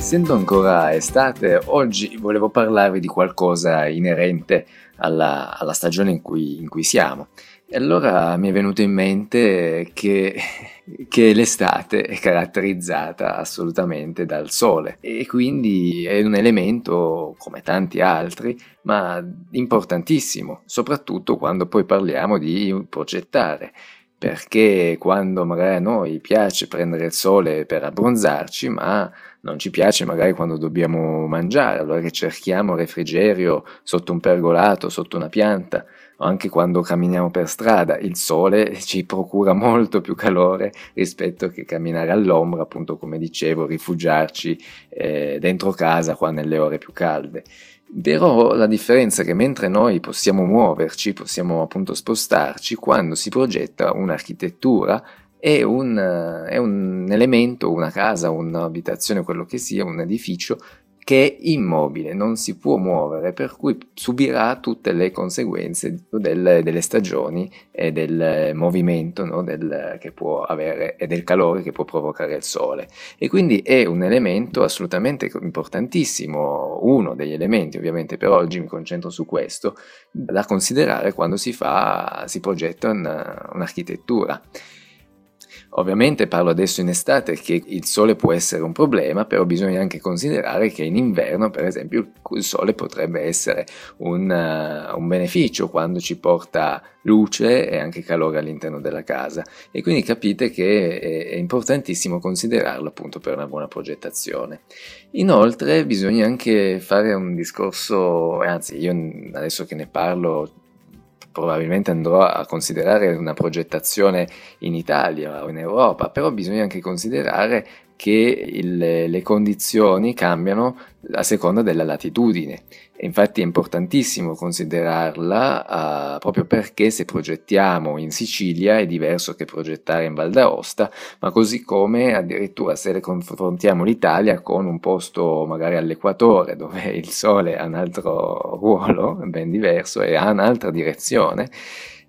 Essendo ancora estate, oggi volevo parlarvi di qualcosa inerente alla, alla stagione in cui, in cui, siamo. E allora mi è venuto in mente che, che l'estate è caratterizzata assolutamente dal sole e quindi è un elemento, come tanti altri, ma importantissimo, soprattutto quando poi parliamo di progettare perché quando magari a noi piace prendere il sole per abbronzarci, ma non ci piace magari quando dobbiamo mangiare, allora che cerchiamo refrigerio sotto un pergolato, sotto una pianta, o anche quando camminiamo per strada, il sole ci procura molto più calore rispetto che camminare all'ombra, appunto come dicevo, rifugiarci eh, dentro casa qua nelle ore più calde. Però la differenza è che mentre noi possiamo muoverci, possiamo appunto spostarci, quando si progetta un'architettura è un, è un elemento, una casa, un'abitazione, quello che sia, un edificio che è immobile, non si può muovere, per cui subirà tutte le conseguenze delle, delle stagioni e del movimento no, del, che può avere e del calore che può provocare il sole. E quindi è un elemento assolutamente importantissimo, uno degli elementi, ovviamente per oggi mi concentro su questo, da considerare quando si fa, si progetta una, un'architettura. Ovviamente parlo adesso in estate che il sole può essere un problema, però bisogna anche considerare che in inverno, per esempio, il sole potrebbe essere un, uh, un beneficio quando ci porta luce e anche calore all'interno della casa e quindi capite che è, è importantissimo considerarlo appunto per una buona progettazione. Inoltre bisogna anche fare un discorso, anzi io adesso che ne parlo probabilmente andrò a considerare una progettazione in Italia o in Europa, però bisogna anche considerare che il, le condizioni cambiano a seconda della latitudine. E infatti è importantissimo considerarla uh, proprio perché se progettiamo in Sicilia è diverso che progettare in Val d'Aosta, ma così come addirittura se confrontiamo l'Italia con un posto magari all'equatore dove il Sole ha un altro ruolo ben diverso e ha un'altra direzione,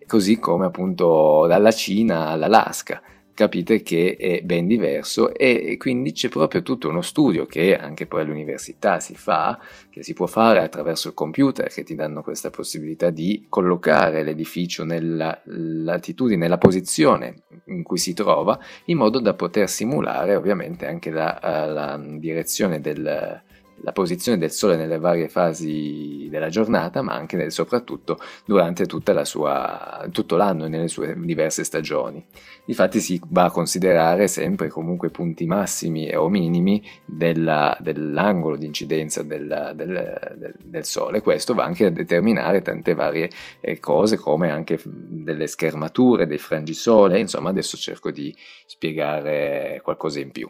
così come appunto dalla Cina all'Alaska capite che è ben diverso e quindi c'è proprio tutto uno studio che anche poi all'università si fa, che si può fare attraverso il computer che ti danno questa possibilità di collocare l'edificio nella latitudine, nella posizione in cui si trova, in modo da poter simulare ovviamente anche la, la direzione del, la posizione del Sole nelle varie fasi della giornata, ma anche e soprattutto durante sua, tutto l'anno e nelle sue diverse stagioni. Infatti si va a considerare sempre comunque punti massimi o minimi della, dell'angolo di incidenza del, del, del, del, Sole. Questo va anche a determinare tante varie eh, cose come anche delle schermature, dei frangisole, insomma adesso cerco di spiegare qualcosa in più.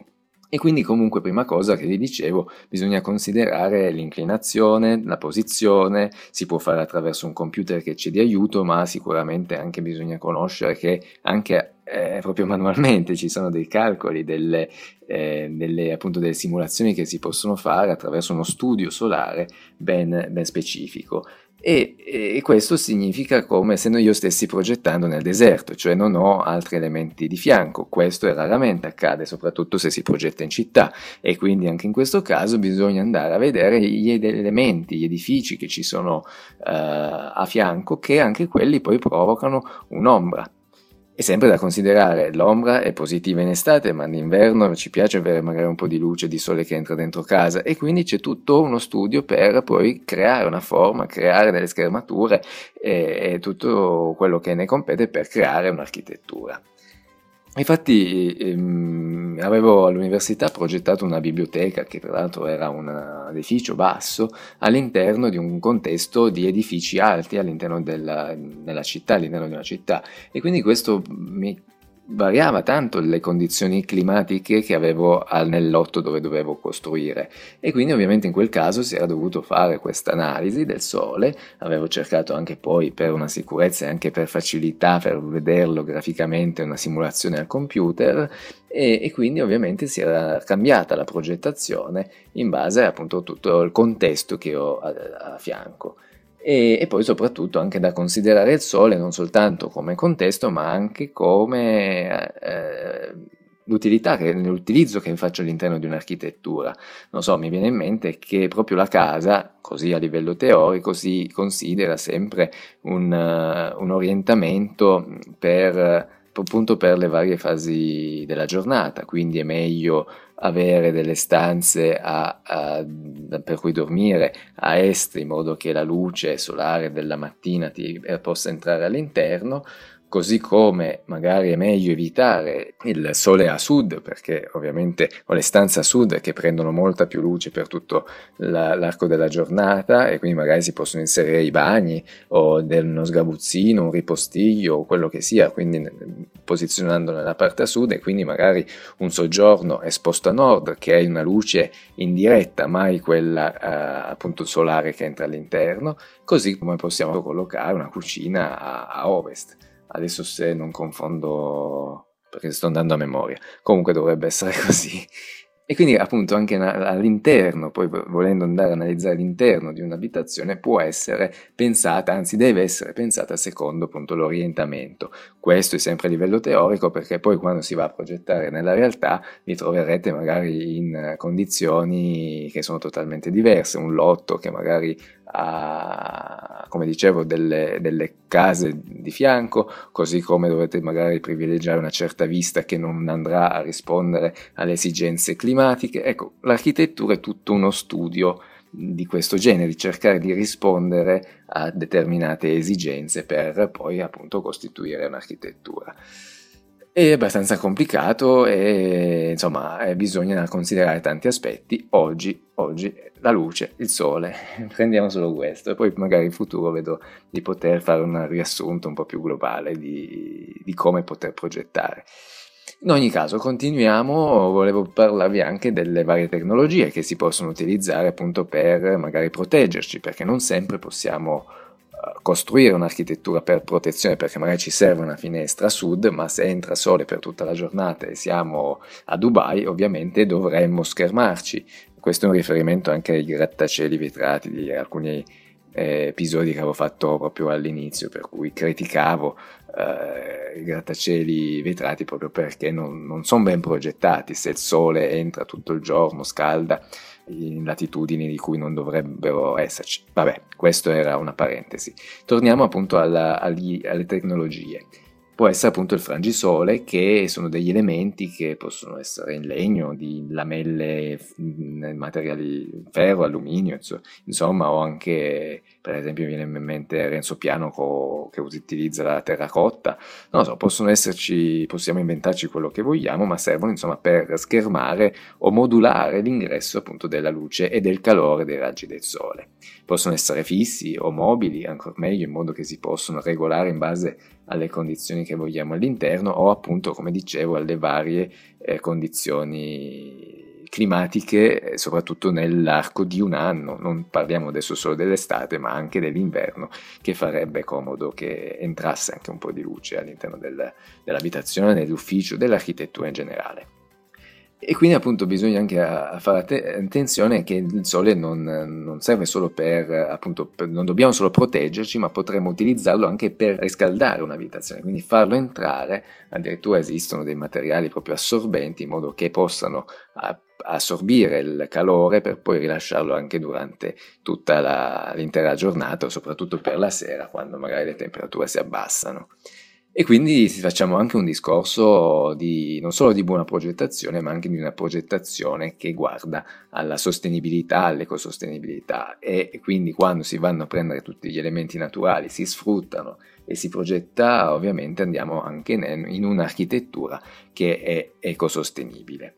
E quindi comunque prima cosa che vi dicevo, bisogna considerare l'inclinazione, la posizione, si può fare attraverso un computer che ci dia aiuto, ma sicuramente anche bisogna conoscere che anche eh, proprio manualmente ci sono dei calcoli, delle, eh, delle, appunto, delle simulazioni che si possono fare attraverso uno studio solare ben, ben specifico. E, e, questo significa come se io stessi progettando nel deserto, cioè non ho altri elementi di fianco. Questo raramente accade, soprattutto se si progetta in città e quindi anche in questo caso bisogna andare a vedere gli elementi, gli edifici che ci sono uh, a fianco che anche quelli poi provocano un'ombra. È sempre da considerare, l'ombra è positiva in estate, ma in inverno ci piace avere magari un po' di luce, di sole che entra dentro casa e quindi c'è tutto uno studio per poi creare una forma, creare delle schermature e, e tutto quello che ne compete per creare un'architettura. Infatti ehm, avevo all'università progettato una biblioteca che tra l'altro era un edificio basso all'interno di un contesto di edifici alti all'interno della, della città, all'interno di una città. E quindi questo mi variava tanto le condizioni climatiche che avevo nel lotto dove dovevo costruire. E quindi ovviamente in quel caso si era dovuto fare questa analisi del sole. Avevo cercato anche poi per una sicurezza e anche per facilità per vederlo graficamente una simulazione al computer. E, e quindi ovviamente si era cambiata la progettazione in base appunto a tutto il contesto che ho a, a fianco e, e, poi soprattutto anche da considerare il Sole non soltanto come contesto ma anche come eh, nell'utilità, nell'utilizzo che faccio all'interno di un'architettura. Non so, mi viene in mente che proprio la casa, così a livello teorico, si considera sempre un, uh, un orientamento per appunto per le varie fasi della giornata, quindi è meglio avere delle stanze a, a, per cui dormire a est in modo che la luce solare della mattina ti eh, possa entrare all'interno così come magari è meglio evitare il sole a sud, perché ovviamente ho le stanze a sud che prendono molta più luce per tutto la, l'arco della giornata e quindi magari si possono inserire i bagni o uno sgabuzzino, un ripostiglio o quello che sia, quindi posizionando nella parte a sud e quindi magari un soggiorno esposto a nord che è una luce indiretta, mai quella eh, appunto solare che entra all'interno, così come possiamo collocare una cucina a, a ovest adesso se non confondo perché sto andando a memoria, comunque dovrebbe essere così. E quindi appunto anche all'interno, poi volendo andare a analizzare l'interno di un'abitazione, può essere pensata, anzi deve essere pensata secondo appunto l'orientamento. Questo è sempre a livello teorico perché poi quando si va a progettare nella realtà vi troverete magari in condizioni che sono totalmente diverse, un lotto che magari a, come dicevo, delle, delle, case di fianco, così come dovete magari privilegiare una certa vista che non andrà a rispondere alle esigenze climatiche. Ecco, l'architettura è tutto uno studio di questo genere, di cercare di rispondere a determinate esigenze per poi appunto costituire un'architettura. È abbastanza complicato e insomma eh, bisogna considerare tanti aspetti. Oggi, oggi la luce, il sole, prendiamo solo questo e poi magari in futuro vedo di poter fare un riassunto un po' più globale di, di come poter progettare. In ogni caso, continuiamo, volevo parlarvi anche delle varie tecnologie che si possono utilizzare appunto per magari proteggerci, perché non sempre possiamo costruire un'architettura per protezione perché magari ci serve una finestra a sud, ma se entra sole per tutta la giornata e siamo a Dubai, ovviamente dovremmo schermarci. Questo è un riferimento anche ai grattacieli vetrati di alcuni eh, episodi che avevo fatto proprio all'inizio, per cui criticavo eh, i grattacieli vetrati proprio perché non, non sono ben progettati. Se il sole entra tutto il giorno, scalda, in latitudini di cui non dovrebbero esserci. Vabbè, questo era una parentesi. Torniamo appunto alla, alle tecnologie può essere appunto il frangisole, che sono degli elementi che possono essere in legno, di lamelle, materiali ferro, alluminio, insomma, o anche, per esempio, viene in mente Renzo Piano co- che utilizza la terracotta. Non lo so, possono esserci, possiamo inventarci quello che vogliamo, ma servono insomma per schermare o modulare l'ingresso appunto della luce e del calore dei raggi del sole. Possono essere fissi o mobili, ancora meglio, in modo che si possono regolare in base alle condizioni che vogliamo all'interno o appunto, come dicevo, alle varie eh, condizioni climatiche, eh, soprattutto nell'arco di un anno. Non parliamo adesso solo dell'estate, ma anche dell'inverno, che farebbe comodo che entrasse anche un po' di luce all'interno del, dell'abitazione, dell'ufficio, dell'architettura in generale. E quindi appunto bisogna anche fare attenzione che il sole non, non serve solo per, appunto, per, non dobbiamo solo proteggerci, ma potremmo utilizzarlo anche per riscaldare un'abitazione, quindi farlo entrare, addirittura esistono dei materiali proprio assorbenti in modo che possano assorbire il calore per poi rilasciarlo anche durante tutta la, l'intera giornata soprattutto per la sera quando magari le temperature si abbassano. E quindi facciamo anche un discorso di, non solo di buona progettazione, ma anche di una progettazione che guarda alla sostenibilità, all'ecosostenibilità. E quindi quando si vanno a prendere tutti gli elementi naturali, si sfruttano e si progetta, ovviamente andiamo anche in un'architettura che è ecosostenibile.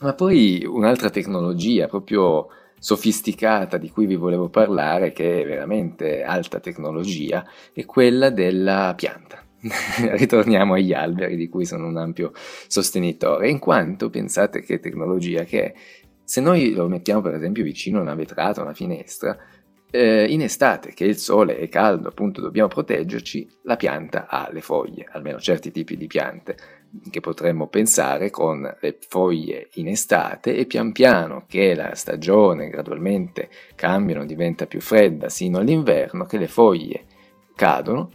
Ma poi un'altra tecnologia proprio sofisticata di cui vi volevo parlare, che è veramente alta tecnologia, è quella della pianta ritorniamo agli alberi di cui sono un ampio sostenitore, in quanto pensate che tecnologia che è. Se noi lo mettiamo per esempio vicino a una vetrata, una finestra, eh, in estate che il sole è caldo, appunto dobbiamo proteggerci, la pianta ha le foglie, almeno certi tipi di piante che potremmo pensare con le foglie in estate e pian piano che la stagione gradualmente cambiano, diventa più fredda sino all'inverno, che le foglie cadono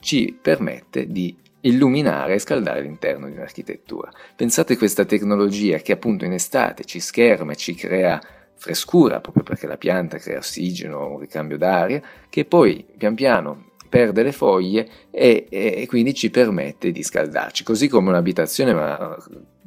ci permette di illuminare e scaldare l'interno di un'architettura. Pensate a questa tecnologia che appunto in estate ci scherma e ci crea frescura, proprio perché la pianta crea ossigeno, un ricambio d'aria, che poi pian piano perde le foglie e, e, quindi ci permette di scaldarci, così come un'abitazione, ma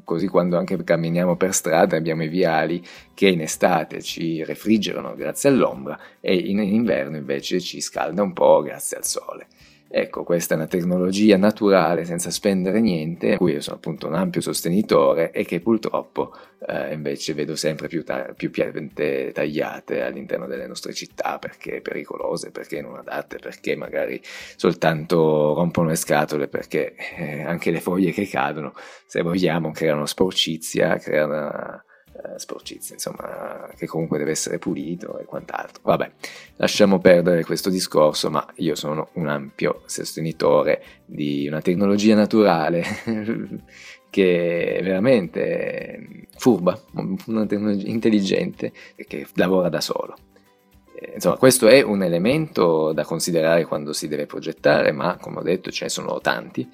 così quando anche camminiamo per strada abbiamo i viali che in estate ci refrigerano grazie all'ombra e in inverno invece ci scalda un po' grazie al sole. Ecco, questa è una tecnologia naturale senza spendere niente, di cui io sono appunto un ampio sostenitore e che purtroppo eh, invece vedo sempre più, ta- più piante tagliate all'interno delle nostre città perché pericolose, perché non adatte, perché magari soltanto rompono le scatole, perché eh, anche le foglie che cadono, se vogliamo, creano sporcizia, creano eh, sporcizia, insomma, che comunque deve essere pulito e quant'altro. Vabbè, lasciamo perdere questo discorso, ma io sono un ampio sostenitore di una tecnologia naturale che è veramente furba, una tecnologia intelligente che lavora da solo. Eh, insomma, questo è un elemento da considerare quando si deve progettare, ma come ho detto ce ne sono tanti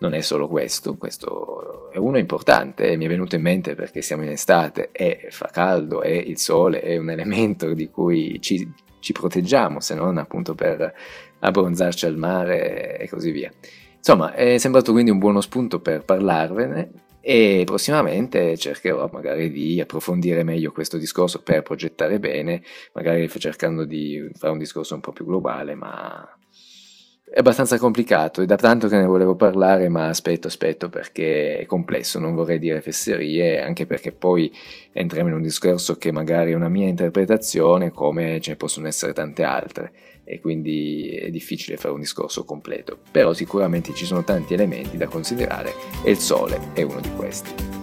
non è solo questo, questo è uno importante e mi è venuto in mente perché siamo in estate e fa caldo e il sole è un elemento di cui ci, ci proteggiamo, se non appunto per abbronzarci al mare e così via. Insomma, è sembrato quindi un buono spunto per parlarvene e prossimamente cercherò magari di approfondire meglio questo discorso per progettare bene, magari cercando di fare un discorso un po' più globale, ma è abbastanza complicato, è da tanto che ne volevo parlare, ma aspetto, aspetto perché è complesso, non vorrei dire fesserie, anche perché poi entriamo in un discorso che magari è una mia interpretazione, come ce ne possono essere tante altre, e quindi è difficile fare un discorso completo. Però sicuramente ci sono tanti elementi da considerare e il Sole è uno di questi.